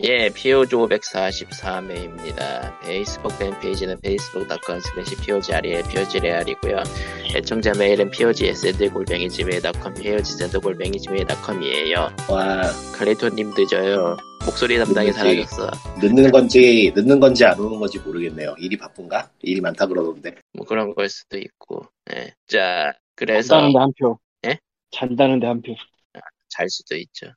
예, POG 544회입니다. 페이스북 팬페이지는 facebook.com slash POGREL, POGREAL이고요. 애청자 메일은 POGSND 골뱅이지메일.com, POGSND 골뱅이지메일.com이에요. 와, 칼리토님 늦어요. 목소리 담당이 늦지. 사라졌어. 늦는 건지, 늦는 건지 안 오는 건지 모르겠네요. 일이 바쁜가? 일이 많다 그러던데. 뭐 그런 걸 수도 있고. 예. 자, 그래서 잔다는데 한 표. 예? 잔다는데 한 표. 잘 수도 있죠.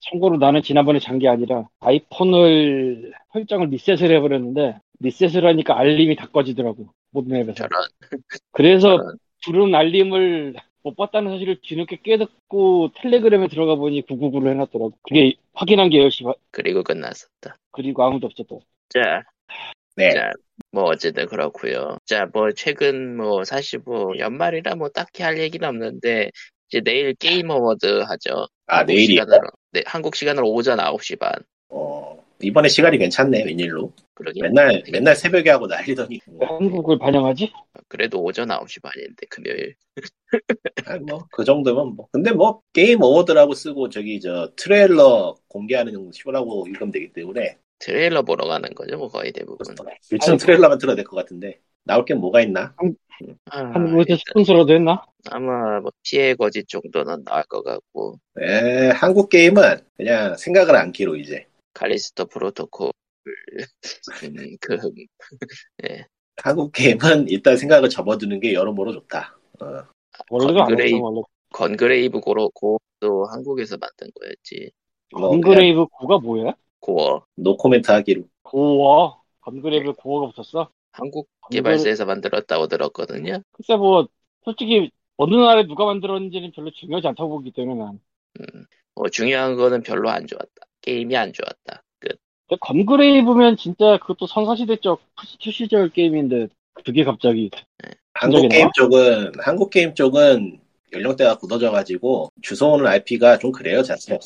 참고로 나는 지난번에 잔 게 아니라 아이폰을 설정을 리셋을 해버렸는데 리셋을 하니까 알림이 다 꺼지더라고. 모든 앱에서. 저런, 그래서 저런. 부른 알림을 못 봤다는 사실을 뒤늦게 깨닫고 텔레그램에 들어가 보니 999를 해놨더라고. 그게 확인한 게 10시 반. 그리고 끝났었다. 그리고 아무도 없었다. 자, 네. 자, 뭐 어쨌든 그렇고요. 자, 뭐 최근 뭐 사실 뭐 연말이라 뭐 딱히 할 얘기는 없는데 이제 내일 게임 어워드 하죠. 아, 한국 내일이요? 시간으로, 네, 한국 시간으로 오전 9시 반. 어, 이번에 시간이 괜찮네, 웬일로. 그러게. 맨날, 맨날 새벽에 하고 난리더니. 한국을 반영하지? 그래도 오전 9시 반인데 금요일. 아, 뭐, 그 정도면 뭐. 근데 뭐, 게임 어워드라고 쓰고, 저기, 저, 트레일러 공개하는 쇼라고 읽으면 되기 때문에, 트레일러 보러 가는 거죠, 뭐 거의 대부분. 일층 트레일러만 틀어야 될 것 같은데, 나올 게 뭐가 있나? 아, 한국에서 스폰서라도 했나? 아마 뭐 피해 거짓 정도는 나올 것 같고 에, 한국 게임은 그냥 생각을 않기로 이제. 칼리스토 프로토콜 음, 그 한국 게임은 일단 생각을 접어두는 게 여러모로 좋다. 어, 원래도 안 건그레이- 했어, 원래. 건그레이브 고로 고도 한국에서 만든 거였지. 뭐 그냥 건그레이브 9가 뭐야? 고어 노코멘트 하기로. 고어. 건그레이브 9어가 붙었어? 한국 개발사에서 만들었다고 들었거든요. 글쎄 뭐 솔직히 어느 나라에 누가 만들었는지는 별로 중요하지 않다고 보기 때문에 난 음, 뭐 중요한 거는 별로 안 좋았다. 게임이 안 좋았다. 끝. 근데 건그레이브면 진짜 그것도 선사시대적 푸시투 시절 게임인데 그게 갑자기 한국 진작에 게임 나와? 쪽은 한국 게임 쪽은 연령대가 굳어져가지고 주워오는 IP가 좀 그래요 자체.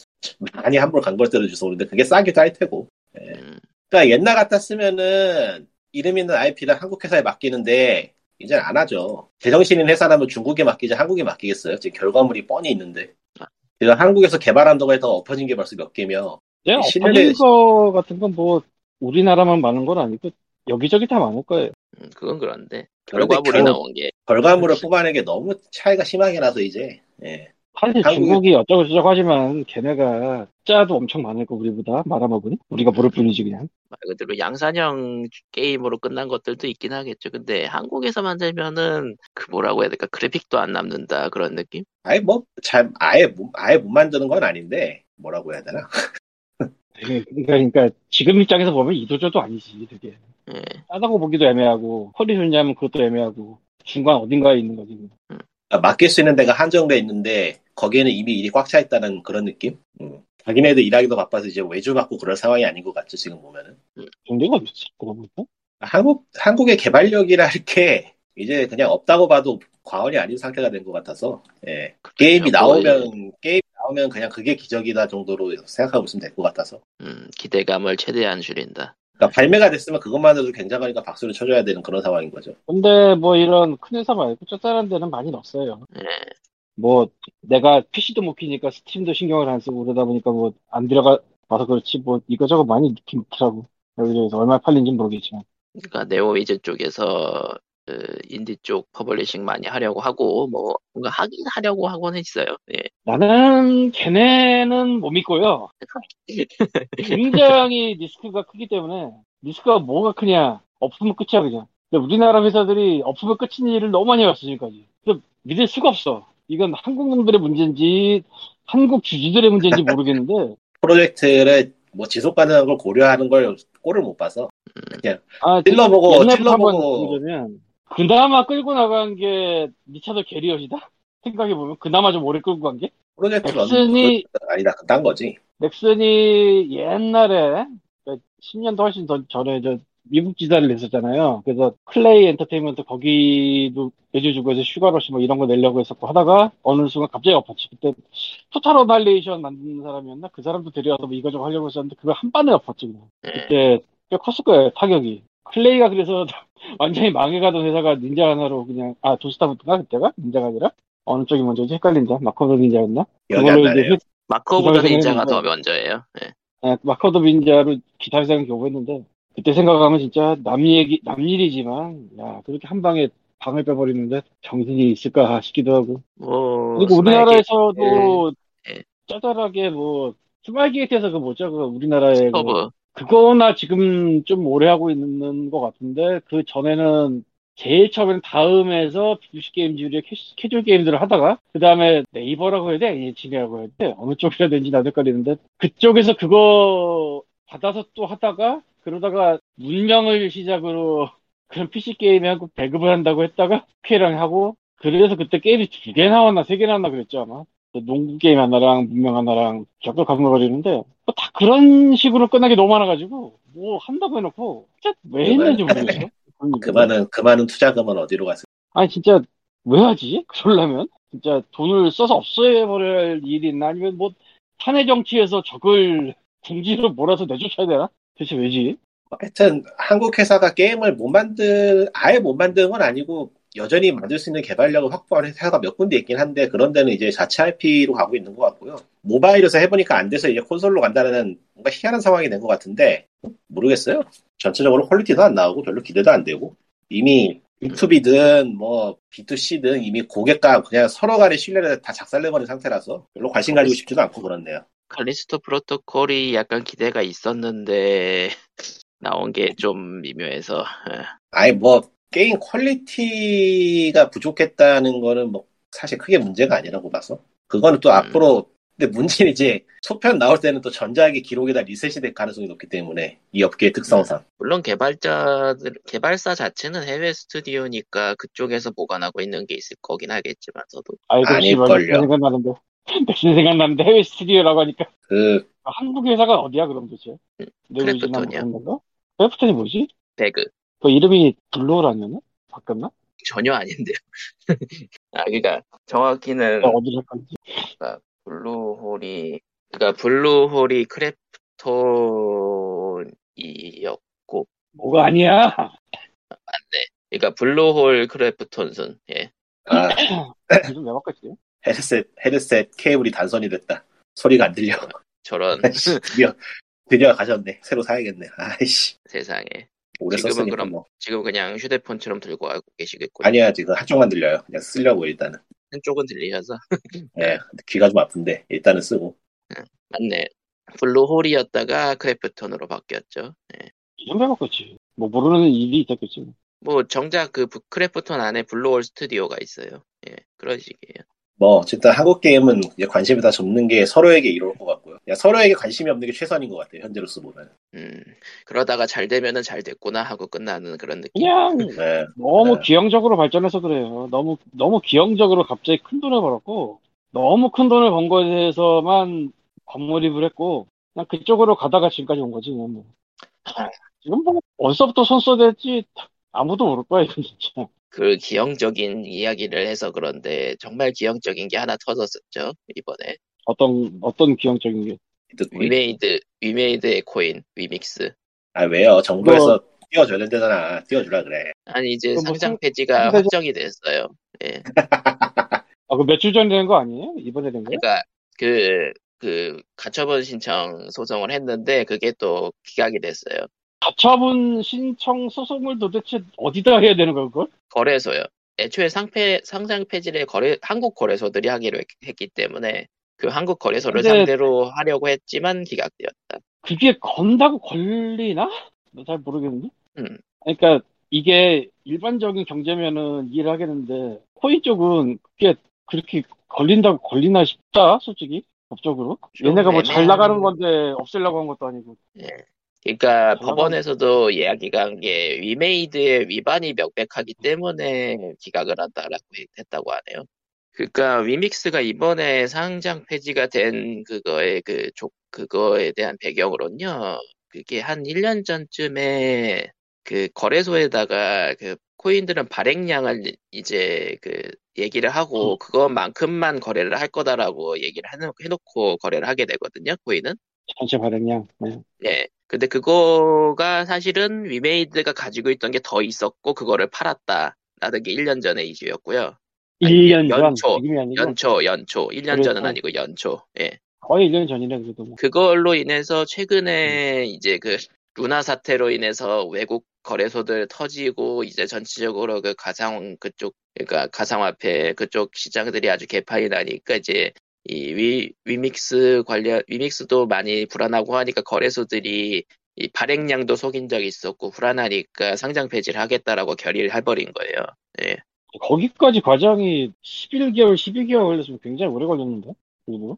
많이 함부로 간걸대로 주워오는데 그게 싸기도 할 테고. 음, 그러니까 옛날 같았으면은 이름 있는 IP를 한국 회사에 맡기는데 이젠 안 하죠. 제정신인 회사라면 중국에 맡기지 한국에 맡기겠어요. 지금 결과물이 뻔히 있는데. 아. 제가 한국에서 개발한다고 해서 엎어진 개발수 몇 개며 내가 신뢰- 엎어진 거 같은 건 뭐 우리나라만 많은 건 아니고 여기저기 다 많을 거예요. 음, 그건 그런데 결과물이 결- 나온 게 결과물을 뽑아내기 너무 차이가 심하게 나서 이제 예. 사실 중국이 어쩌고 저쩌고 하지만 걔네가 짜도 엄청 많을 거 우리보다 말아먹은 우리가 모를 뿐이지 그냥 말 그대로 양산형 게임으로 끝난 것들도 있긴 하겠죠. 근데 한국에서 만들면은 그 뭐라고 해야 될까 그래픽도 안 남는다 그런 느낌? 아예 뭐잘 아예 못- 아예 못 만드는 건 아닌데 뭐라고 해야 되나? 되게 그러니까, 그러니까 지금 입장에서 보면 이도저도 아니지 되게 예. 짜다고 보기도 애매하고 허리 좋냐면 그것도 애매하고 중간 어딘가에 있는 거지 아, 맡길 수 있는 데가 한정돼 있는데 거기에는 이미 일이 꽉 차 있다는 그런 느낌? 음. 자기네들 일하기도 바빠서 이제 외주 받고 그럴 상황이 아닌 것 같죠 지금 보면은 없지 그러고 보니까 한국 한국의 개발력이라 할게 이제 그냥 없다고 봐도 과언이 아닌 상태가 된 것 같아서 예. 게임이 뭐, 나오면 게임 나오면 그냥 그게 기적이다 정도로 생각하고 있으면 될 것 같아서 음, 기대감을 최대한 줄인다. 그러니까 발매가 됐으면 그것만으로도 굉장하니까 박수를 쳐줘야 되는 그런 상황인 거죠. 근데 뭐 이런 큰 회사 말고 쩌다란 데는 많이 넣었어요 예. 뭐 내가 PC도 못 키니까 스팀도 신경을 안 쓰고 그러다 보니까 뭐 안 들어가 봐서 그렇지 뭐 이거저거 많이 넣긴 넣더라고. 여기저기서 얼마 팔린지 모르겠지만. 그러니까 네오위즈 쪽에서 그 인디 쪽 publishing 많이 하려고 하고 뭐 뭔가 하긴 하려고 하고는 있어요. 예. 나는 걔네는 못 믿고요. 굉장히 리스크가 크기 때문에 리스크가 뭐가 크냐? 없으면 끝이야 그냥. 근데 우리나라 회사들이 없으면 끝인 일을 너무 많이 지금까지. 그래서 믿을 수가 없어 이건 한국 놈들의 문제인지 한국 주주들의 문제인지 모르겠는데 프로젝트를 뭐 지속 가능한 걸 고려하는 걸 꼴을 못 봐서 아, 찔러보고 찔러보고. 그나마 끌고 나간 게 리차드 게리엇이다? 생각해 보면 그나마 좀 오래 끌고 간 게? 프로젝트 넥슨이 아니다. 그딴 거지. 넥슨이 옛날에 10년도 훨씬 더 전에 저 미국 지사를 냈었잖아요. 그래서 클레이 엔터테인먼트 거기도 외주 주고 해서 슈가러시 뭐 이런 거 내려고 했었고 하다가 어느 순간 갑자기 엎었지. 그때 토탈 어날레이션 만드는 사람이었나? 그 사람도 데려와서 뭐 이거저거 하려고 했었는데 그걸 한 번에 엎었지 그냥. 예. 그때 꽤 컸을 거예요 타격이. 클레이가 그래서 완전히 망해가던 회사가 닌자 하나로 그냥 아 도스타부터가 그때가 닌자가 아니라 어느 쪽이 먼저지 헷갈린다. 마커도 닌자였나? 그걸로. 이제 마커보다 그걸 닌자가 더 먼저예요. 예. 아, 마커더 빈자로 기타 회사는 경고했는데 그때 생각하면 진짜 남 얘기 남 일이지만 야 그렇게 한 방에 방을 빼버리는데 정신이 있을까 싶기도 하고 뭐 그리고 우리나라에서도 예. 짜잘하게 뭐 스마일 게이트에서 그 뭐죠 그 우리나라에 그 그거나 지금 좀 오래 하고 있는 것 같은데 그 전에는 제일 처음에는 다음에서 BBC 게임즈의 캐- 캐주얼 게임들을 하다가 그 다음에 네이버라고 해야 돼? NHN이라고 해야 돼? 어느 쪽이라 되는지 나도 헷갈리는데 그쪽에서 그거 받아서 또 하다가 그러다가 문명을 시작으로 그런 PC 게임에 한국 배급을 한다고 했다가 2K랑 하고 그래서 그때 게임이 두 개 나왔나 세 개 나왔나 그랬죠 아마 농구 게임 하나랑 문명 하나랑 기억도 가물거리는데 뭐 다 그런 식으로 끝나기 너무 많아가지고 뭐 한다고 해놓고 진짜 왜 했는지 모르겠어. 그만은 그만은 투자금은 어디로 갔을? 아니 진짜 왜 하지? 그러려면 진짜 돈을 써서 없애버릴 일이 있나 아니면 뭐 탄핵 정치에서 적을 궁지로 몰아서 내쫓아야 되나? 대체 왜지? 하여튼 한국 회사가 게임을 못 만들 아예 못 만드는 건 아니고 여전히 만들 수 있는 개발력을 확보하는 회사가 몇 군데 있긴 한데 그런 데는 이제 자체 IP로 가고 있는 것 같고요. 모바일에서 해보니까 안 돼서 이제 콘솔로 간다는 뭔가 희한한 상황이 된 것 같은데 모르겠어요. 전체적으로 quality도 안 나오고 별로 기대도 안 되고 이미 B2B든 뭐 B2C든 이미 고객과 그냥 서로 간의 신뢰를 다 작살내버린 상태라서 별로 관심 가지고 싶지도 않고 그렇네요. 칼리스토 프로토콜이 약간 기대가 있었는데 나온 게 좀 미묘해서 예. 아니 뭐 게임 quality가 부족했다는 거는 뭐 사실 크게 문제가 아니라고 봐서 그거는 또 음. 앞으로 근데 문제는 이제 속편 나올 때는 또 전작의 기록에다 리셋이 될 가능성이 높기 때문에 이 업계의 특성상 물론 개발자들 개발사 자체는 해외 스튜디오니까 그쪽에서 보관하고 있는 게 있을 거긴 하겠지만서도 아이고 아닐걸요. 생각나는데 넥슨 생각나는데 해외 스튜디오라고 하니까 그 한국 회사가 어디야 그럼 도대체? 크래프톤이야. 크래프톤이 뭐지? 배그 그 이름이 아니었나? 바뀌었나? 전혀 아닌데요. 아 그러니까 정확히는 내가 어디를 헷갈리지? 블루홀이 그러니까 블루홀이 크래프톤이었고 뭐가 아니야? 그러니까 블루홀 크래프톤슨 예 아, 이름 왜 바꿨지? 헤드셋 헤드셋 케이블이 단선이 됐다. 소리가 안 들려. 저런 드디어 드디어 가셨네. 새로 사야겠네. 아이씨 세상에 오래 지금은 그럼 뭐 지금 그냥 휴대폰처럼 들고 가고 계시겠군요. 아니야 지금 한쪽만 들려요. 그냥 쓰려고 일단은. 한쪽은 들리셔서 예, 귀가 좀 아픈데 일단은 쓰고. 맞네. 블루홀이었다가 크래프톤으로 바뀌었죠. 예. 이름 왜 바꿨지? 뭐 모르는 일이 있었겠지. 뭐 정작 그 부- 크래프톤 안에 블루홀 스튜디오가 있어요. 예, 그런 식이에요. 뭐 어쨌든 한국 게임은 이제 관심을 다 접는 게 서로에게 이로울 것 같고요. 서로에게 관심이 없는 게 최선인 것 같아요. 현재로서 보면. 음, 그러다가 잘 되면은 잘 됐구나 하고 끝나는 그런 느낌. 그냥 네. 너무 네. 기형적으로 발전해서 그래요. 너무 너무 기형적으로 갑자기 큰 돈을 벌었고 너무 큰 돈을 번 거에 대해서만 겉몰입을 했고 그냥 그쪽으로 가다가 지금까지 온 거지. 뭐. 지금 뭐 어디서부터 손 써댔지 아무도 모를 거야 이건 진짜. 그 기형적인 이야기를 해서 그런데 정말 기형적인 게 하나 터졌었죠. 이번에 어떤 어떤 기형적인 게. 있- 위메이드 위메이드의 코인 위믹스. 아 왜요? 정부에서 띄워줘야 된다잖아. 띄워주라 그래. 아니 이제 그럼 뭐 상장 상- 폐지가 상대적- 확정이 됐어요. 예. 아, 그 며칠 전에 된 거 아니에요? 이번에 된 거야? 그러니까 그, 그 가처분 신청 소송을 했는데 그게 또 기각이 됐어요. 가처분 신청 소송을 도대체 어디다 해야 되는 거야, 그걸? 거래소요. 애초에 상패, 상장 폐지를 거래, 한국 거래소들이 하기로 했, 기 때문에 그 한국 거래소를 상대로 하려고 했지만 기각되었다. 그게 건다고 걸리나? 나잘 모르겠는데. 음. 그러니까 이게 일반적인 경제면은 이해를 하겠는데 코인 쪽은 그게 그렇게 걸린다고 걸리나 싶다, 솔직히 법적으로. 좀 얘네가 뭐 잘 나가는 건데 없애려고 한 것도 아니고. 그러니까 잘나가는- 법원에서도 이야기가 한 게 위메이드의 위반이 명백하기 때문에 기각을 한다라고 했다고 하네요. 그러니까 위믹스가 이번에 상장 폐지가 된 그거에 그 조, 그거에 대한 배경으로는요. 그게 한 1년 전쯤에 그 거래소에다가 그 코인들은 발행량을 이제 그 얘기를 하고 그것만큼만 거래를 할 거다라고 얘기를 해놓- 해놓고 거래를 하게 되거든요. 코인은. 전체 발행량. 네. 예. 근데 그거가 사실은 위메이드가 가지고 있던 게 더 있었고 그거를 팔았다라는 게 1년 전의 이슈였고요. 아니, 1년 전. 연초. 연초, 연초. 1년 그렇죠. 전은 아니고 연초. 예. 거의 1년 전이네 그래도 뭐. 그걸로 인해서 최근에 이제 그 루나 사태로 인해서 외국 거래소들 터지고 이제 전체적으로 그 가상 그쪽 그러니까 가상화폐 그쪽 시장들이 아주 개판이 나니까 이제 이 위, 위믹스 관련 위믹스도 많이 불안하고 하니까 거래소들이 이 발행량도 속인 적이 있었고 불안하니까 상장 폐지를 하겠다라고 결의를 해버린 거예요. 예. 거기까지 과정이 11개월, 12개월 걸렸으면 굉장히 오래 걸렸는데.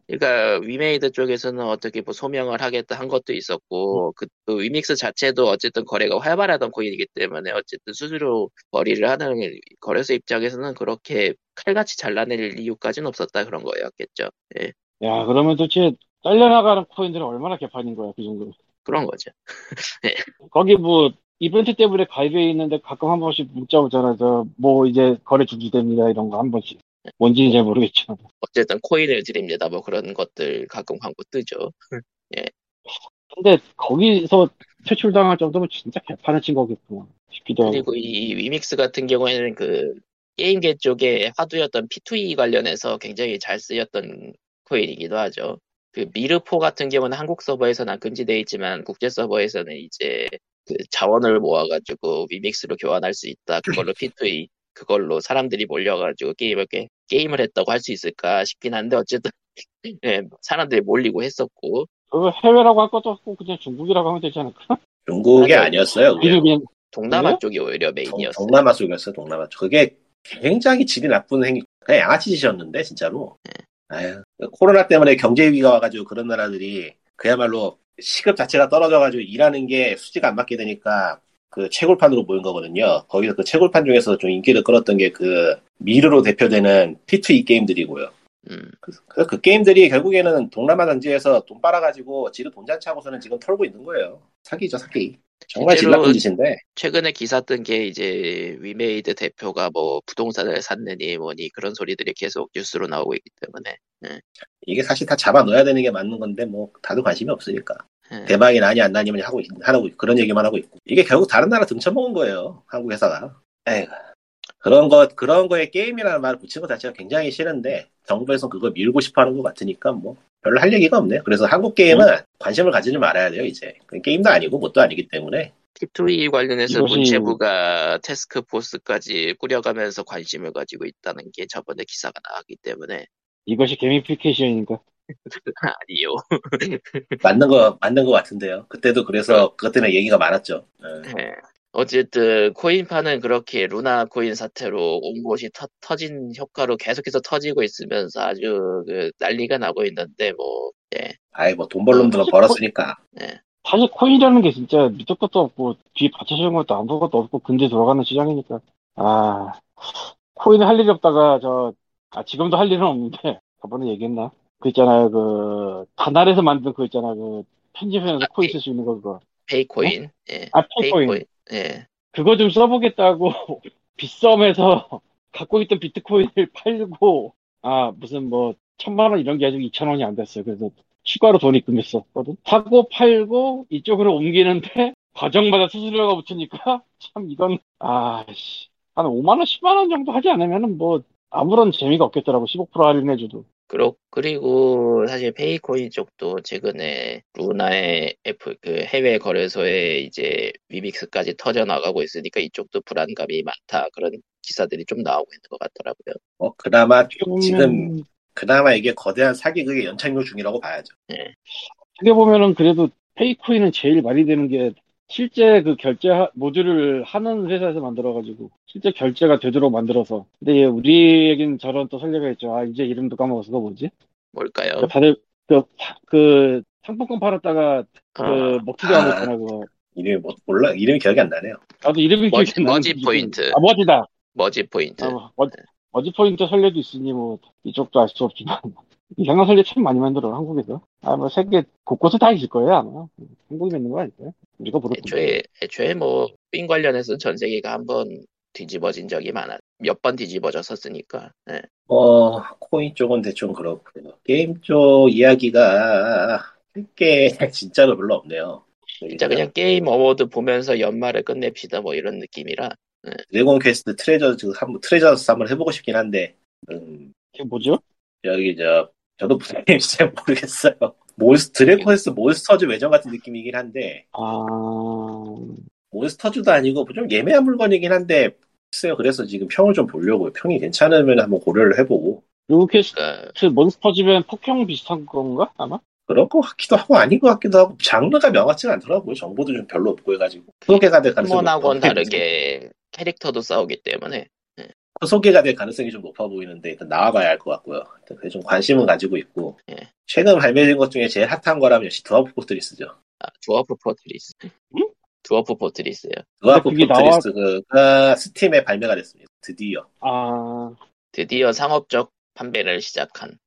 그러니까 위메이드 쪽에서는 어떻게 뭐 소명을 하겠다 한 것도 있었고 그, 그 위믹스 자체도 어쨌든 거래가 활발하던 코인이기 때문에 어쨌든 스스로 거래를 하는 거래소 입장에서는 그렇게 칼같이 잘라낼 이유까지는 없었다 그런 거였겠죠. 예. 야 그러면 도대체 잘려나가는 코인들은 얼마나 개판인 거야 그 정도. 그런 거죠. 거기 뭐 이벤트 때문에 가입해 있는데 가끔 한 번씩 문자 오잖아. 저 뭐 이제 거래 중지됩니다 이런 거 한 번씩. 뭔지는 잘 모르겠지만. 어쨌든 코인을 드립니다. 뭐 그런 것들 가끔 광고 뜨죠. 근데 거기서 퇴출당할 정도면 진짜 개판을 친 거겠구나 싶기도 하고. 그리고 이 위믹스 같은 경우에는 그 게임계 쪽에 화두였던 P2E 관련해서 굉장히 잘 쓰였던 코인이기도 하죠. 그 미르포 같은 경우는 한국 서버에서는 금지되어 있지만 국제 서버에서는 이제 그 자원을 모아가지고 위믹스로 교환할 수 있다. 그걸로 P2E 그걸로 사람들이 몰려가지고 게임을 게, 게임을 했다고 할 수 있을까 싶긴 한데 어쨌든 예, 사람들이 몰리고 했었고 그거 해외라고 할 것도 없고 그냥 중국이라고 하면 되지 않을까? 중국이 아니, 아니었어요. 그게. 그냥 동남아 그래요? 쪽이 오히려 동, 메인이었어요. 동 남아 쪽이었어요. 동남아 쪽. 그게 굉장히 질이 나쁜 행위. 그냥 양아치 짓이었는데 진짜로. 아유, 코로나 때문에 경제 위기가 와가지고 그런 나라들이 그야말로 시급 자체가 떨어져가지고 일하는 게 수지가 안 맞게 되니까 그 채굴판으로 모인 거거든요. 거기서 그 채굴판 중에서 좀 인기를 끌었던 게 그 미르로 대표되는 P2E 게임들이고요. 음, 그래서 그 게임들이 결국에는 동남아 등지에서 돈 빨아가지고 지들 돈잔치 하고서는 지금 털고 있는 거예요. 사기죠, 사기. 정말 질 실제로 나쁜 짓인데. 최근에 기사 뜬 게 이제 위메이드 대표가 뭐 부동산을 샀느니 뭐니 그런 소리들이 계속 뉴스로 나오고 있기 때문에 이게 사실 다 잡아 넣어야 되는 게 맞는 건데 뭐 다들 관심이 없으니까 예. 대박이 나니 안 나니만 하고 있- 하고 있- 그런 얘기만 하고 있고. 이게 결국 다른 나라 등쳐먹은 거예요 한국 회사가. 에휴 그런 거 그런 거에 게임이라는 말을 붙인 것 자체가 굉장히 싫은데 정부에서 그걸 밀고 싶어하는 것 같으니까 뭐 별로 할 얘기가 없네요. 그래서 한국 게임은 관심을 가지지 말아야 돼요 이제. 그 게임도 아니고 뭣도 아니기 때문에. P2E 관련해서 이것이- 문체부가 테스크포스까지 꾸려가면서 관심을 가지고 있다는 게 저번에 기사가 나왔기 때문에. 이것이 게미피케이션이니까. 아니요. 맞는 거 맞는 것 같은데요 그때도 그래서 그것 때문에 얘기가 많았죠 예. 예. 어쨌든 코인파는 그렇게 루나 코인 사태로 온 곳이 터, 터진 효과로 계속해서 터지고 있으면서 아주 그 난리가 나고 있는데 뭐 예. 아이 뭐 돈벌 놈들은 벌었으니까 사실 코인이라는 게 진짜 밑도 것도 없고 뒤에 받쳐주는 것도 아무것도 없고 근데 돌아가는 시장이니까 아 코인을 할 일이 없다가 저 아, 지금도 할 일은 없는데 저번에 얘기했나? 그 있잖아요 그 다날에서 만든 그 있잖아 그 편의점에서 코인 쓸 수 있는 거 그거 페이코인. 예. 아 페이코인 페이코인. 예. 그거 좀 써보겠다고 빗썸에서 갖고 있던 비트코인을 팔고 아 무슨 뭐 천만 원 이런 게 아직 이천 원이 안 됐어요. 그래서 추가로 돈 입금했었거든. 사고 팔고 이쪽으로 옮기는데 과정마다 수수료가 붙으니까 참 이건 아씨 한 5만 원, 10만 원 정도 하지 않으면은 뭐 아무런 재미가 없겠더라고 15% 할인해줘도. 그러, 그리고 사실 페이코인 쪽도 최근에 루나에 FTX 그 해외 거래소에 이제 위믹스까지 터져 나가고 있으니까 이쪽도 불안감이 많다 그런 기사들이 좀 나오고 있는 것 같더라고요. 뭐 그나마 어떻게 지금 그나마 이게 거대한 사기극의 연착륙 중이라고 봐야죠. 어떻게 보면은 그래도 페이코인은 제일 말이 되는 게 실제 그 결제 하- 모듈을 하는 회사에서 만들어가지고 실제 결제가 되도록 만들어서 근데 우리에겐 저런 또 선례가 있죠 아 이제 이름도 까먹었어 그거 뭐지 뭘까요? 그 다들 그, 사- 그 상품권 팔았다가 그 어, 먹튀도 안 아. 했잖아 그거 이름이 뭐 몰라 이름이 기억이 안 나네요. 나도 이름이 머지- 기억이 안 나는데 머지 포인트. 아 머지다 머지 포인트. 아, 머, 머지 포인트 선례도 있으니 뭐 이쪽도 알 수 없지만 이상한 선례 참 많이 만들어 한국에서 아 뭐 세계 곳곳에 다 있을 거예요 아마 한국에 있는 거 아닐까요? 우리가 모르 애초에 애초에 뭐 코인 관련해서 전 세계가 한번 뒤집어진 적이 많아. 몇 번 뒤집어졌었으니까. 예. 어 코인 쪽은 대충 그렇고요. 게임 쪽 이야기가 게 진짜로 별로 없네요. 진짜 그냥 게임 어워드 보면서 연말을 끝냅시다 뭐 이런 느낌이라. 드래곤 퀘스트 트레저 그 한번 트레저스 한번 해보고 싶긴 한데 음, 이게 뭐죠? 여기 저 저도 무슨 게임인지 잘 모르겠어요. 몬스, 드래곤스 몬스터즈 외전 같은 느낌이긴 한데, 아, 몬스터즈도 아니고 좀 예매한 물건이긴 한데, 글쎄요. 그래서 지금 평을 좀 보려고요. 평이 괜찮으면 한번 고려를 해보고. 요캐스트 그러니까 몬스터 집엔 폭형 비슷한 건가? 아마? 그럴 것 같기도 하고 아닌 것 같기도 하고 장르가 명확치가 않더라고요. 정보도 좀 별로 없고 해가지고 소개가 될 가능성이 높아 다르게 캐릭터도 싸우기 때문에 소개가 될 가능성이 좀 높아 보이는데 일단 나와봐야 할 것 같고요. 그게 좀 관심은 가지고 있고 예. 최근 발매된 것 중에 제일 핫한 거라면 역시 드와프 포트리스죠. 아, 두어프 포트리스. 응? 두어프 포트리스요. 드와프 그게 나와- 포트리스가 스팀에 발매가 됐습니다. 드디어 아, 드디어 상업적 판매를 시작한.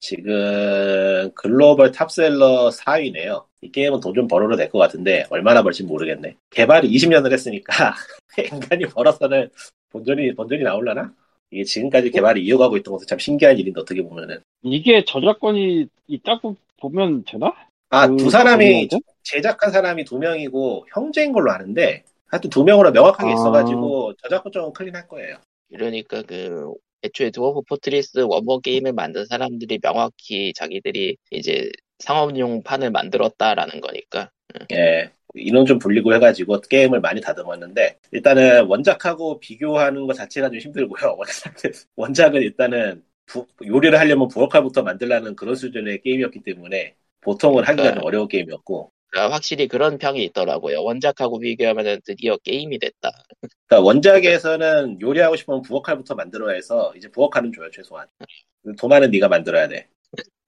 지금 글로벌 top seller 4위네요. 이 게임은 돈 좀 벌어도 될 것 같은데 얼마나 벌지 모르겠네. 개발이 20년을 했으니까 인간이 벌어서는 본전이 본전이 나올라나? 이게 지금까지 개발이 이어가고 있던 것도 참 신기한 일인데 어떻게 보면은 이게 저작권이 있다고 보면 되나? 아 그 두 사람이? 제작한 사람이 두 명이고 형제인 걸로 아는데 하여튼 두 명으로 명확하게 아. 있어가지고 저작권 쪽은 클린할 거예요. 이러니까 그 애초에 두어프 포트리스 원본 게임을 만든 사람들이 명확히 자기들이 이제 상업용 판을 만들었다라는 거니까. 예, 인원 좀 불리고 해가지고 게임을 많이 다듬었는데 일단은 원작하고 비교하는 것 자체가 좀 힘들고요. 원작은, 원작은 일단은 부- 요리를 하려면 부엌칼부터 만들라는 그런 수준의 게임이었기 때문에 보통은 하기가 좀 그러니까. 어려운 게임이었고 그러니까 확실히 그런 평이 있더라고요. 원작하고 비교하면은 드디어 게임이 됐다. 그러니까 원작에서는 요리하고 싶으면 부엌칼부터 만들어야 해서 이제 부엌칼은 줘요 최소한 도마는 네가 만들어야 돼